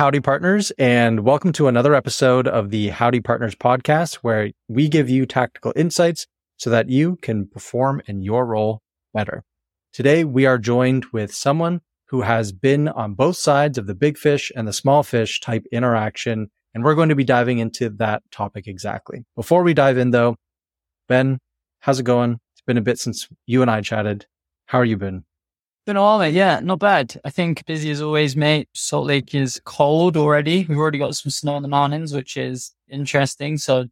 Howdy, partners, and welcome to another episode of the Howdy Partners podcast, where we give you tactical insights so that you can perform in your role better. Today, we are joined with someone who has been on both sides of the big fish and the small fish type interaction. And we're going to be diving into that topic exactly. Before we dive in, though, Ben, how's it going? It's been a bit since you and I chatted. How are you been? Been all mate. Yeah, not bad. I think busy as always, mate. Salt Lake is cold already. We've already got some snow in the mountains, which is interesting. So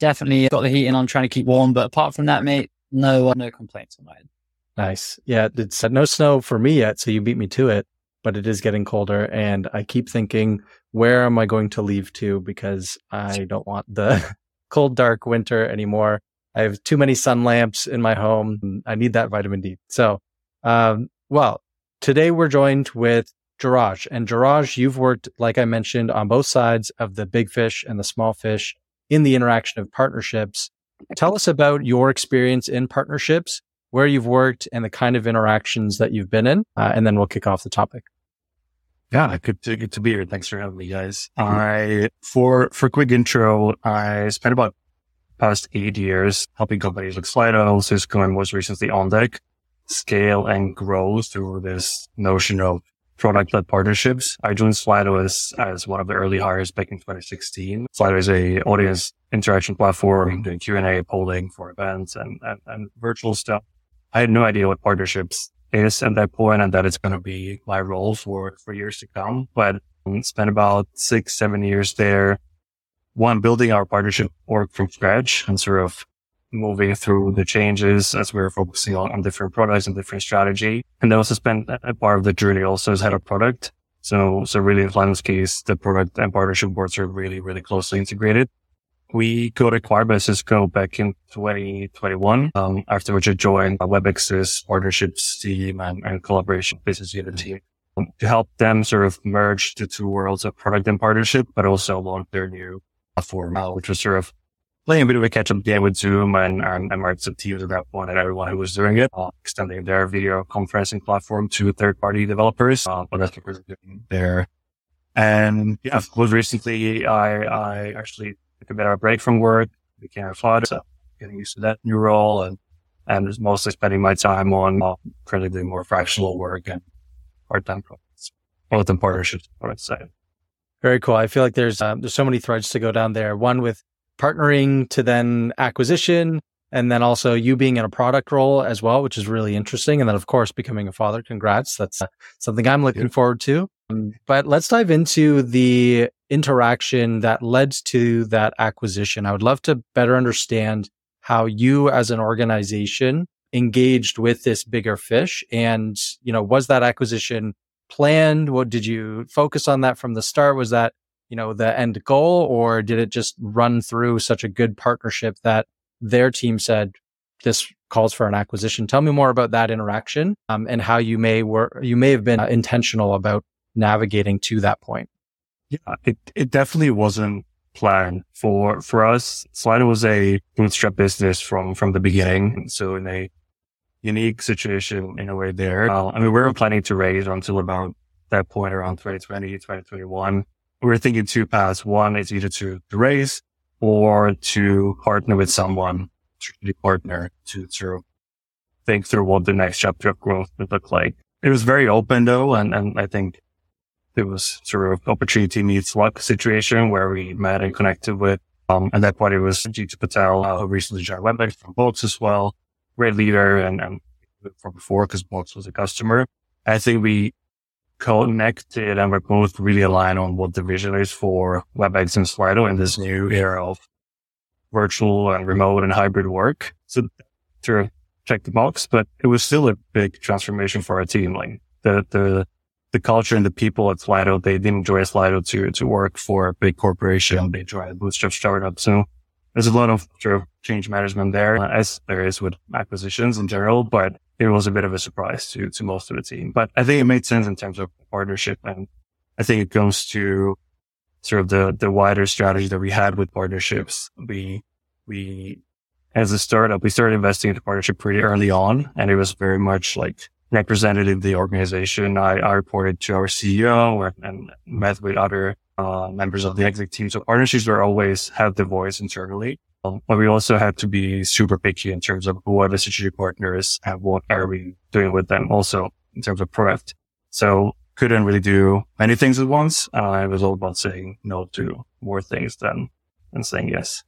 definitely got the heating on, trying to keep warm. But apart from that, mate, no, uh, no complaints on my end. Nice. Yeah, it's no snow for me yet, so you beat me to it. But it is getting colder, and I keep thinking, where am I going to leave to? Because I don't want the cold, dark winter anymore. I have too many sun lamps in my home. I need that vitamin D. So um, well, today we're joined with Juraj. And Juraj, you've worked, like I mentioned, on both sides of the big fish and the small fish in the interaction of partnerships. Tell us about your experience in partnerships, where you've worked, and the kind of interactions that you've been in, uh, and then we'll kick off the topic. Yeah, good to, good to be here. Thanks for having me, guys. I for for quick intro, I spent about past eight years helping companies like Slido, Cisco, and most recently OnDeck scale and grow through this notion of product led partnerships. I joined Slido as, as one of the early hires back in 2016. Slido is a audience interaction platform doing Q&A, polling for events and, and, and virtual stuff. I had no idea what partnerships is at that point and that it's going to be my role for, for years to come, but um, spent about six, seven years there. One, building our partnership org from scratch and sort of moving through the changes as we are focusing on, on different products and different strategy. And then also spent a part of the journey also as head of product. So, so really in Flynn's case, the product and partnership boards are really, really closely integrated. We got acquired by Cisco back in 2021, um, after which I joined WebEx's partnerships team and, and collaboration business unit team um, to help them sort of merge the two worlds of product and partnership, but also launch their new platform, uh, which was sort of playing a bit of a catch up game with Zoom and, and, and Microsoft Teams at that point and everyone who was doing it, uh, extending their video conferencing platform to third party developers. Uh, what we're doing there. And yeah, most recently, I, I actually took a bit of a break from work, became a father, so getting used to that new role and, and just mostly spending my time on uh, doing more fractional work and part-time projects, both in partnerships, what I'd say. Very cool. I feel like there's uh, there's so many threads to go down there. One with partnering to then acquisition and then also you being in a product role as well, which is really interesting. And then of course becoming a father. Congrats. That's uh, something I'm looking yeah. forward to. Um, but let's dive into the interaction that led to that acquisition. I would love to better understand how you as an organization engaged with this bigger fish and, you know, was that acquisition planned? What did you focus on that from the start? Was that you know, the end goal or did it just run through such a good partnership that their team said this calls for an acquisition? Tell me more about that interaction um, and how you may work, you may have been uh, intentional about navigating to that point. Yeah, it, it definitely wasn't planned for, for us. Slido was a bootstrap business from, from the beginning. So in a unique situation in a way there. Uh, I mean, we were planning to raise until about that point around 2020, 2021 we were thinking two paths. One is either to, raise or to partner with someone, to partner to think through what the next chapter of growth would look like. It was very open though. And, and I think it was sort of opportunity meets luck situation where we met and connected with, um, and that point it was Jeetu Patel, uh, who recently joined WebEx from Box as well. Great leader and, and from before because Box was a customer. I think we connected and we're both really aligned on what the vision is for WebEx and Slido in this new era of virtual and remote and hybrid work. So to check the box, but it was still a big transformation for our team. Like the, the, the culture and the people at Slido, they didn't enjoy Slido to, to work for a big corporation. They joined bootstrap startup. So there's a lot of sort of change management there, as there is with acquisitions in general, but it was a bit of a surprise to, to most of the team. But I think it made sense in terms of partnership. And I think it comes to sort of the, the wider strategy that we had with partnerships. We, we as a startup, we started investing into partnership pretty early on. And it was very much like representative of the organization. I, I reported to our CEO and met with other uh, members of the exec team. So partnerships were always have the voice internally. Um, but we also had to be super picky in terms of who are the strategic partners and what are we doing with them also in terms of product. So couldn't really do many things at once. Uh, it was all about saying no to more things than, than saying yes.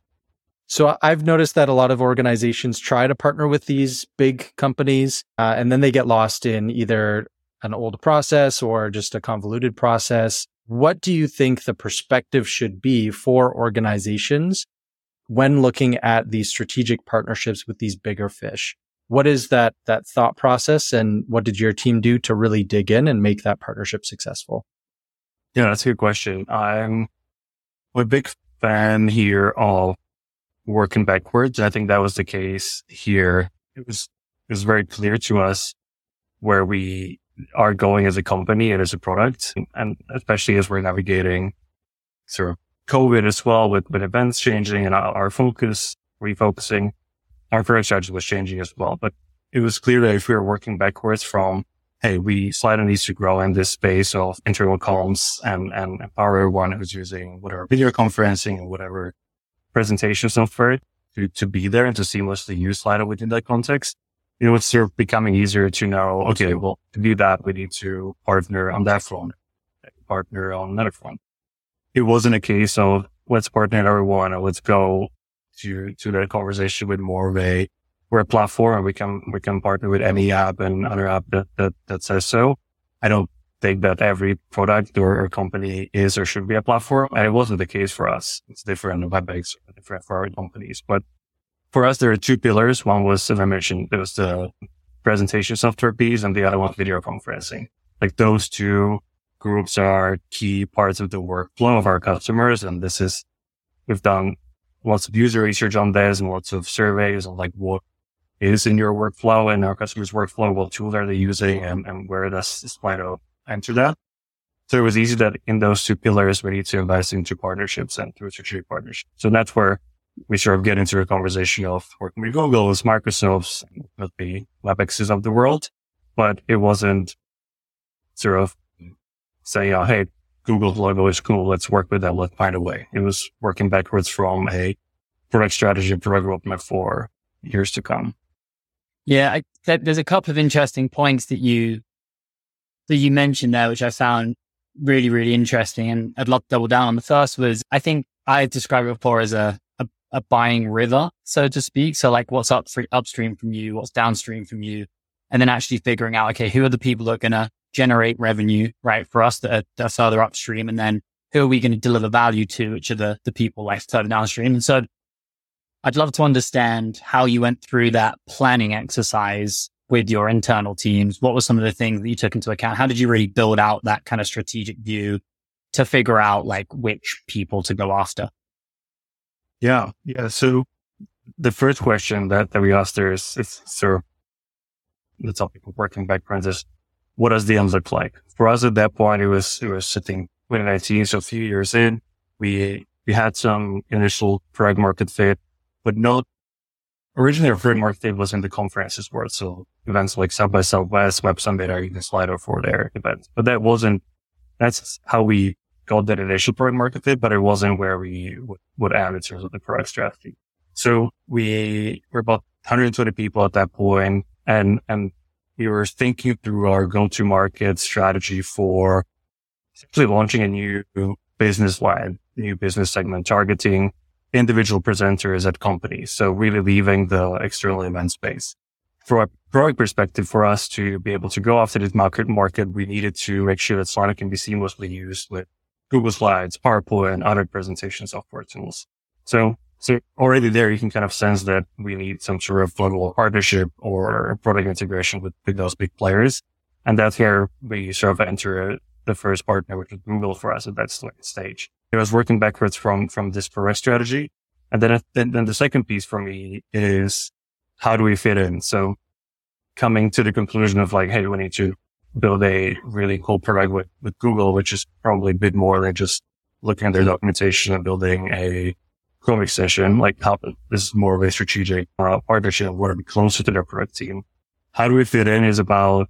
So I've noticed that a lot of organizations try to partner with these big companies, uh, and then they get lost in either an old process or just a convoluted process. What do you think the perspective should be for organizations when looking at these strategic partnerships with these bigger fish? What is that that thought process, and what did your team do to really dig in and make that partnership successful? Yeah, that's a good question. I'm a big fan here of working backwards. I think that was the case here. It was, it was very clear to us where we are going as a company and as a product. And especially as we're navigating sort of COVID as well with, with events changing and our, focus refocusing, our product strategy was changing as well. But it was clear that if we were working backwards from, Hey, we Slido needs to grow in this space of internal comms and, and empower everyone who's using whatever video conferencing and whatever presentation software to, to be there and to seamlessly use Slido within that context. You know, it's sort of becoming easier to know, okay, well, to do that, we need to partner on that front, partner on another front. It wasn't a case of let's partner everyone and let's go to, to that conversation with more of a, we're a platform and we can, we can partner with any app and other app that, that, that says so. I don't think that every product or, or, company is or should be a platform. And it wasn't the case for us. It's different WebEx, different for our companies. But for us, there are two pillars. One was, as I mentioned, there was the presentation software piece and the other one video conferencing. Like those two groups are key parts of the workflow of our customers. And this is, we've done lots of user research on this and lots of surveys on like what is in your workflow and our customers workflow, what tool are they using and, and where does Slido enter that. So it was easy that in those two pillars, we need to invest into partnerships and through strategic partnerships. So that's where we sort of get into a conversation of working with Google's, Microsoft's, with the WebExes of the world. But it wasn't sort of saying, oh, hey, Google's logo is cool. Let's work with that. Let's find a way. It was working backwards from a product strategy, product roadmap for years to come. Yeah, I, there's a couple of interesting points that you that you mentioned there, which I found really, really interesting. And I'd love to double down on. The first was, I think I described it before as a, a, a buying river, so to speak. So like what's up upstream from you, what's downstream from you, and then actually figuring out, okay, who are the people that are to generate revenue, right? For us that are, that are further upstream. And then who are we going to deliver value to, which are the, the people like further downstream. And so I'd love to understand how you went through that planning exercise with your internal teams? What were some of the things that you took into account? How did you really build out that kind of strategic view to figure out like which people to go after? Yeah. Yeah. So the first question that, that we asked there is, is of the topic of working backgrounds is what does the end look like? For us at that point, it was, it was sitting within IT. So a few years in, we, we had some initial product market fit, but not originally our product market fit was in the conferences world. So events like South by Southwest, Web Summit are using Slido for their events. But that wasn't, that's how we got that initial product market fit, but it wasn't where we would, would add in terms of the product strategy. So we were about 120 people at that point and, and we were thinking through our go-to market strategy for essentially launching a new business line, new business segment targeting individual presenters at companies. So really leaving the external event space from a product perspective, for us to be able to go after this market market, we needed to make sure that Slido can be seamlessly used with Google Slides, PowerPoint, and other presentation software tools. So, so already there, you can kind of sense that we need some sort of global partnership or product integration with, with those big players. And that's where we sort of enter the first partner, which is Google for us at that stage. It was working backwards from, from this product strategy. And then, then, then the second piece for me is how do we fit in? So coming to the conclusion of like, Hey, we need to build a really cool product with, with Google, which is probably a bit more than just looking at their documentation and building a Chrome extension, like how this is more of a strategic uh, partnership, to be closer to their product team. How do we fit in is about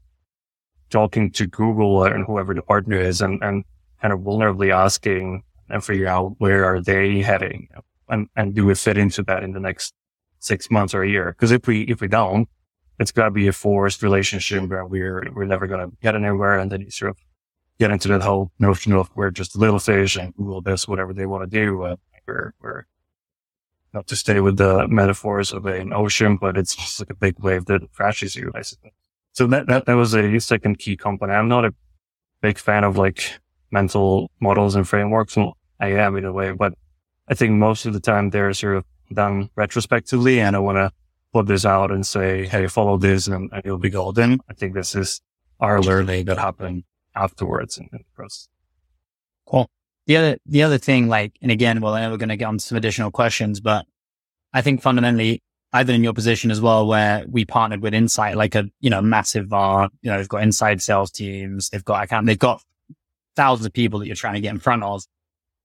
talking to Google and whoever the partner is and, and kind of vulnerably asking and figure out where are they heading and, and do we fit into that in the next six months or a year? Cause if we, if we don't, it's got to be a forced relationship where we're, we're never going to get anywhere. And then you sort of get into that whole notion of we're just little fish and Google does whatever they want to do. Uh, we're, we're not to stay with the metaphors of an ocean, but it's just like a big wave that crashes you. basically. So that, that, that was a second key component. I'm not a big fan of like mental models and frameworks. Well, I am in a way, but I think most of the time they're sort of done retrospectively and I want to put this out and say, Hey, follow this and, and you'll be golden. I think this is our learning that happened afterwards in, in the process. Cool. The other, the other thing, like, and again, well, I know we're going to get on some additional questions, but I think fundamentally, I've been in your position as well, where we partnered with Insight, like a, you know, massive VAR, you know, they've got inside sales teams. They've got account, they've got thousands of people that you're trying to get in front of.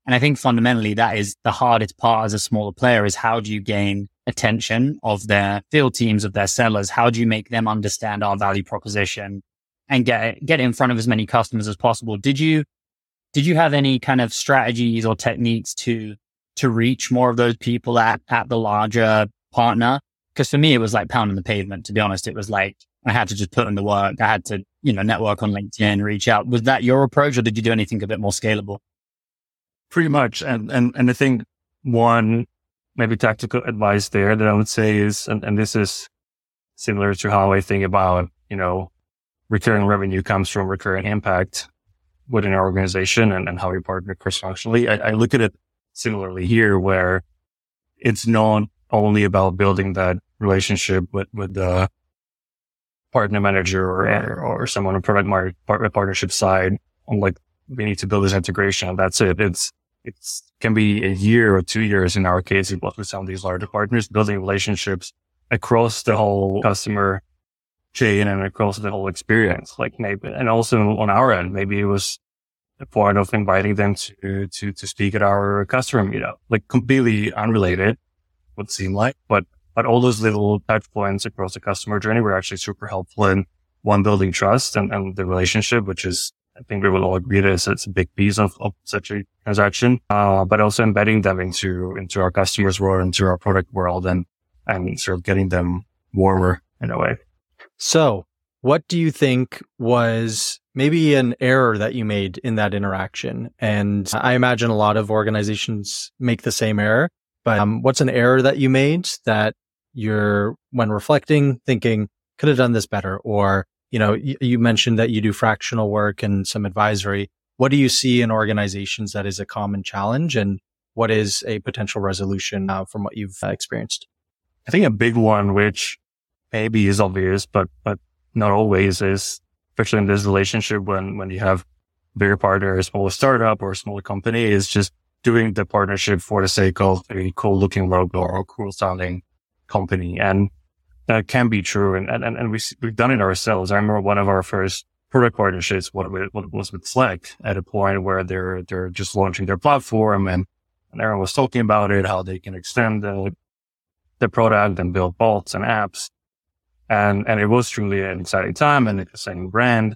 And I think fundamentally that is the hardest part as a smaller player is how do you gain attention of their field teams, of their sellers? How do you make them understand our value proposition and get, get in front of as many customers as possible? Did you, did you have any kind of strategies or techniques to, to reach more of those people at, at the larger partner? Cause for me, it was like pounding the pavement. To be honest, it was like, I had to just put in the work. I had to, you know, network on LinkedIn, reach out. Was that your approach or did you do anything a bit more scalable? Pretty much. And, and, and I think one maybe tactical advice there that I would say is, and, and this is similar to how I think about, you know, recurring revenue comes from recurring impact within our organization and, and how we partner cross functionally. I, I look at it similarly here where it's not only about building that relationship with, with the partner manager or, or someone on product market partnership side on like, we need to build this integration. and That's it. It's, it's can be a year or two years in our case with some of these larger partners, building relationships across the whole customer chain and across the whole experience. Like maybe, and also on our end, maybe it was a point of inviting them to, to, to speak at our customer meetup, like completely unrelated would seem like, but, but all those little touch points across the customer journey were actually super helpful in one building trust and, and the relationship, which is I think we will all agree that it's, it's a big piece of, of such a transaction, uh, but also embedding them into, into our customers' world, into our product world and, and sort of getting them warmer in a way. So what do you think was maybe an error that you made in that interaction? And I imagine a lot of organizations make the same error, but um, what's an error that you made that you're, when reflecting, thinking, could have done this better or you know, you, you mentioned that you do fractional work and some advisory. What do you see in organizations that is a common challenge and what is a potential resolution uh, from what you've uh, experienced? I think a big one, which maybe is obvious, but, but not always is, especially in this relationship when, when you have bigger partner, a smaller startup or a smaller company is just doing the partnership for the sake of a cool looking logo or cool sounding company. And that can be true. And, and, and we, we've done it ourselves. I remember one of our first product partnerships, what, what was with Slack at a point where they're, they're just launching their platform and, and everyone was talking about it, how they can extend the, the product and build bots and apps. And, and it was truly an exciting time and an exciting brand.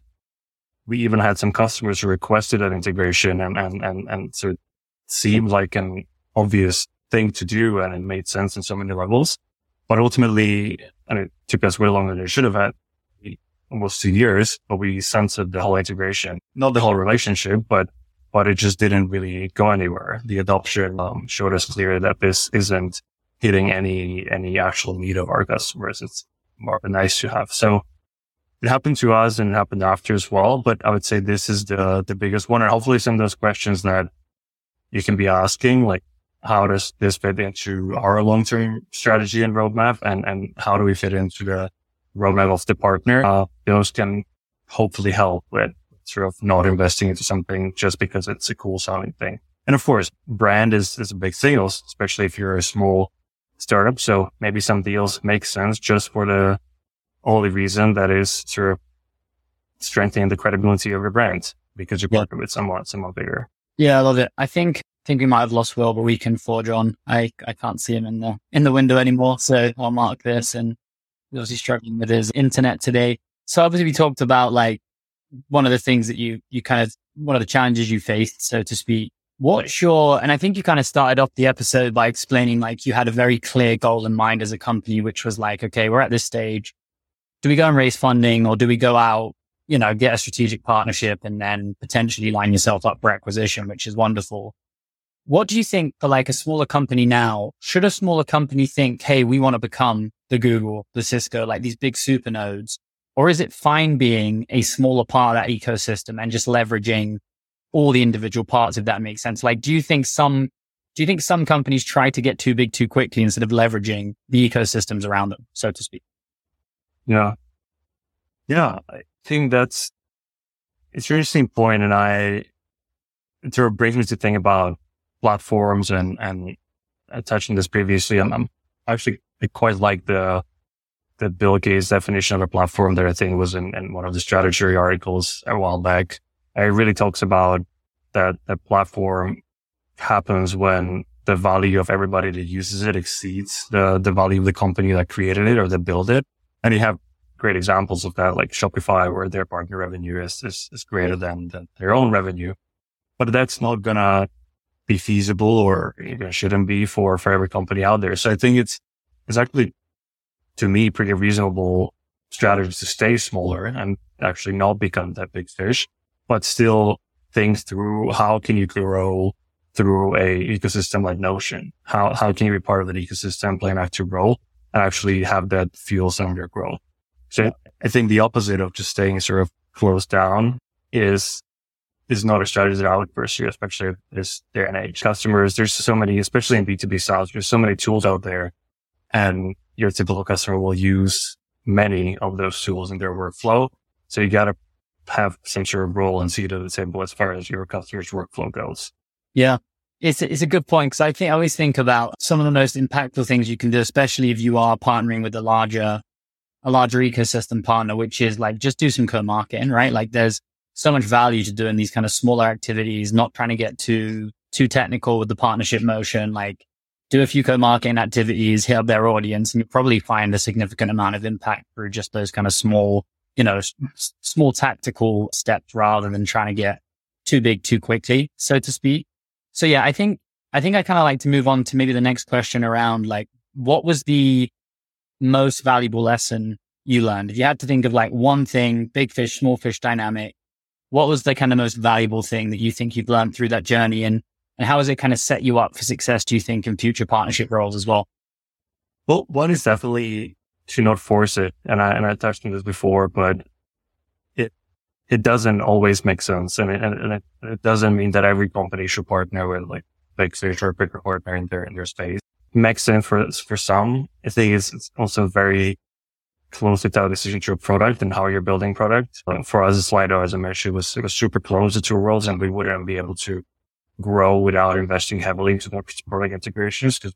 We even had some customers who requested an integration and, and, and, and so it seemed like an obvious thing to do and it made sense in so many levels. But ultimately, and it took us way longer than it should have had, almost two years, but we censored the whole integration, not the whole relationship, but, but it just didn't really go anywhere. The adoption um, showed us clear that this isn't hitting any, any actual need of our customers. It's more nice to have. So it happened to us and it happened after as well. But I would say this is the, the biggest one. And hopefully some of those questions that you can be asking, like, how does this fit into our long-term strategy and roadmap and, and how do we fit into the roadmap of the partner? Uh, those can hopefully help with sort of not investing into something just because it's a cool sounding thing. And of course, brand is, is a big thing, especially if you're a small startup. So maybe some deals make sense just for the only reason that is sort of strengthening the credibility of your brand because you're partnered with someone, someone bigger. Yeah, I love it. I think think we might have lost Will, but we can forge on. I, I can't see him in the in the window anymore, so I'll mark this. And he's obviously struggling with his internet today. So obviously we talked about like one of the things that you you kind of one of the challenges you faced, so to speak. What's your and I think you kind of started off the episode by explaining like you had a very clear goal in mind as a company, which was like, okay, we're at this stage. Do we go and raise funding or do we go out, you know, get a strategic partnership and then potentially line yourself up for acquisition, which is wonderful. What do you think for like a smaller company now? Should a smaller company think, Hey, we want to become the Google, the Cisco, like these big super nodes? Or is it fine being a smaller part of that ecosystem and just leveraging all the individual parts, if that makes sense? Like, do you think some, do you think some companies try to get too big too quickly instead of leveraging the ecosystems around them, so to speak? Yeah. Yeah. I think that's, it's an interesting point, And I, it sort of brings me to think about platforms and, and uh, touched on this previously. I'm, I'm actually I quite like the, the Bill Gates definition of a platform that I think was in, in one of the strategy articles a while back. It really talks about that the platform happens when the value of everybody that uses it exceeds the, the value of the company that created it or that built it. And you have great examples of that, like Shopify, where their partner revenue is, is, is greater than, than their own revenue. But that's not gonna be feasible or shouldn't be for, for every company out there. So I think it's, it's actually to me pretty reasonable strategy to stay smaller and actually not become that big fish, but still think through how can you grow through a ecosystem like Notion? How, how can you be part of that ecosystem, play an active role and actually have that fuel some of your growth? So I think the opposite of just staying sort of closed down is is not a strategy that I would pursue, especially this day and age. Customers, there's so many, especially in B2B sales, there's so many tools out there and your typical customer will use many of those tools in their workflow. So you got to have sort of role and seat at the table as far as your customer's workflow goes. Yeah. It's a, it's a good point because I think I always think about some of the most impactful things you can do, especially if you are partnering with a larger, a larger ecosystem partner, which is like just do some co-marketing, right? Like there's so much value to doing these kind of smaller activities, not trying to get too, too technical with the partnership motion, like do a few co-marketing activities, up their audience, and you probably find a significant amount of impact through just those kind of small, you know, s- small tactical steps rather than trying to get too big too quickly, so to speak. So yeah, I think, I think I kind of like to move on to maybe the next question around like, what was the most valuable lesson you learned? If you had to think of like one thing, big fish, small fish dynamic, what was the kind of most valuable thing that you think you've learned through that journey and, and how has it kind of set you up for success, do you think, in future partnership roles as well? Well, one is definitely to not force it. And I, and I touched on this before, but it, it doesn't always make sense. And it, and it, it doesn't mean that every company should partner with like big fish or bigger partner in their, in their space. Makes sense for, for some. I think it's, it's also very closely tied decision to a product and how you're building product. for us, Slido, as I mentioned, was, was super close to two worlds and we wouldn't be able to grow without investing heavily into the product integrations because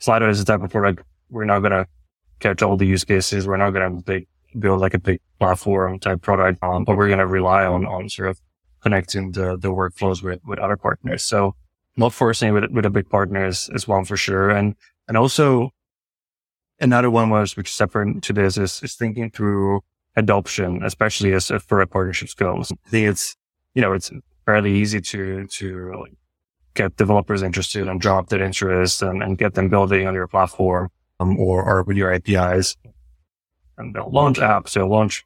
Slido is the type of product we're not going to catch all the use cases. We're not going to build like a big platform type product, um, but we're going to rely on, on sort of connecting the, the workflows with, with other partners. So not forcing with, with a big partner is, is one for sure. And, and also Another one was, which is separate to this is, is thinking through adoption, especially as, as for a partnerships goes. I think it's, you know, it's fairly easy to, to like get developers interested and drop that interest and, and get them building on your platform, um, or, or with your APIs and they'll launch apps, they'll launch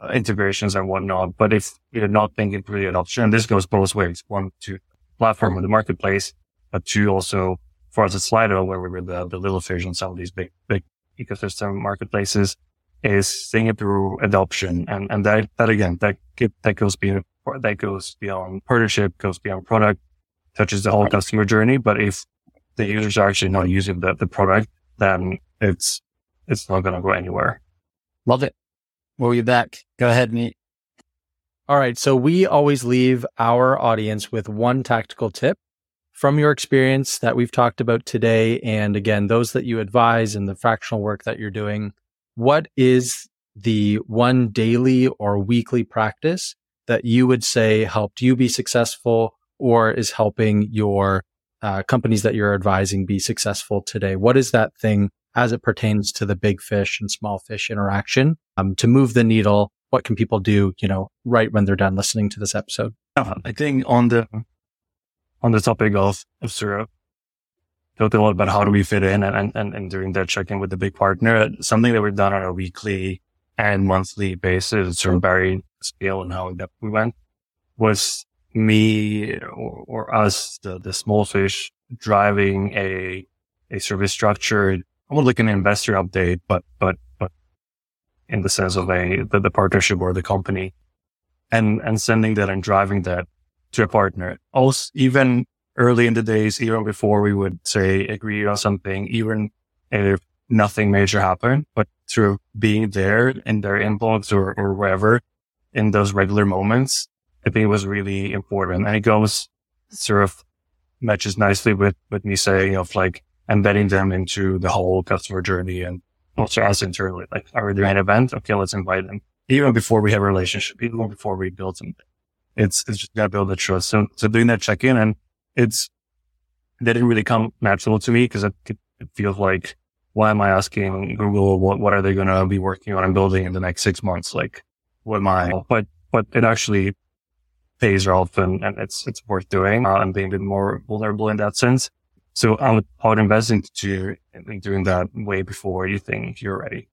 uh, integrations and whatnot. But if you're not thinking through the adoption, this goes both ways. One, to platform or the marketplace, but two, also for us at Slido, where we were the, the little fish on some of these big, big ecosystem marketplaces, is thinking through adoption. And, and that, that again, that, that goes beyond, that goes beyond partnership, goes beyond product, touches the whole customer journey. But if the users are actually not using the, the product, then it's, it's not going to go anywhere. Love it. We'll be back. Go ahead, Meet. All right. So we always leave our audience with one tactical tip from your experience that we've talked about today, and again, those that you advise and the fractional work that you're doing, what is the one daily or weekly practice that you would say helped you be successful or is helping your uh, companies that you're advising be successful today? What is that thing as it pertains to the big fish and small fish interaction um, to move the needle? What can people do, you know, right when they're done listening to this episode? I think on the on the topic of, of syrup, talked a lot about how do we fit in and, and, and doing that check-in with the big partner, something that we've done on a weekly and monthly basis, sort of scale and how depth we went was me or, or, us, the, the small fish driving a, a service structure, almost like an investor update, but, but, but in the sense of a, the, the partnership or the company and, and sending that and driving that to a partner. Also, even early in the days, even before we would say agree on something, even if nothing major happened, but through being there in their inbox or, or wherever in those regular moments, I think it was really important. And it goes sort of matches nicely with, with me saying of like embedding them into the whole customer journey and also us internally. Like, are we doing an event? Okay, let's invite them. Even before we have a relationship, even before we build something. It's, it's just gotta build the trust. So, so doing that check in and it's, that didn't really come natural to me because it, it, feels like, why am I asking Google what, what are they to be working on and building in the next six months? Like, what am I? But, but it actually pays off and, and it's, it's worth doing uh, and being a bit more vulnerable in that sense. So I would, I would invest into doing that way before you think you're ready.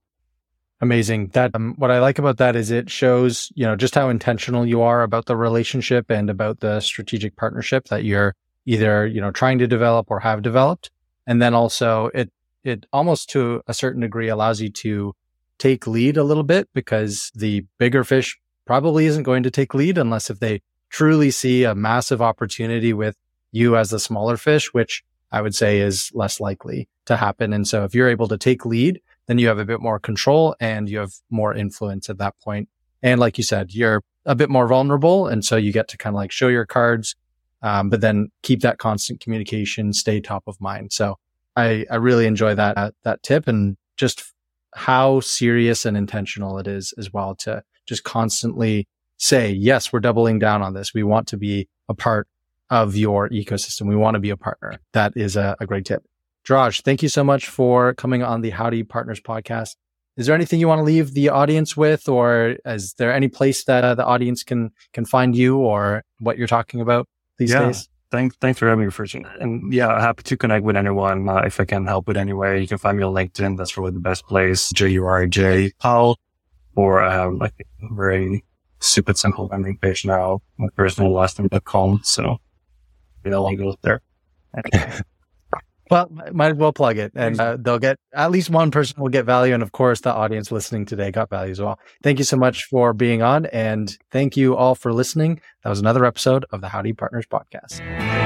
Amazing. That um, what I like about that is it shows, you know, just how intentional you are about the relationship and about the strategic partnership that you're either, you know, trying to develop or have developed. And then also it it almost to a certain degree allows you to take lead a little bit because the bigger fish probably isn't going to take lead unless if they truly see a massive opportunity with you as the smaller fish, which I would say is less likely to happen. And so if you're able to take lead then you have a bit more control and you have more influence at that point. And like you said, you're a bit more vulnerable. And so you get to kind of like show your cards, um, but then keep that constant communication, stay top of mind. So I, I really enjoy that, uh, that tip and just how serious and intentional it is as well to just constantly say, yes, we're doubling down on this. We want to be a part of your ecosystem. We want to be a partner. That is a, a great tip. Juraj, thank you so much for coming on the Howdy Partners podcast. Is there anything you want to leave the audience with, or is there any place that uh, the audience can can find you or what you're talking about these yeah. days? Thanks, thanks for having me, first. And yeah, happy to connect with anyone. Uh, if I can help with anywhere, you can find me on LinkedIn. That's probably the best place. J U R J Pal, or I like a very super simple landing page now, my personal last name.com. So, you know, goes there. Well, might as well plug it, and uh, they'll get at least one person will get value, and of course, the audience listening today got value as well. Thank you so much for being on, and thank you all for listening. That was another episode of the Howdy Partners podcast.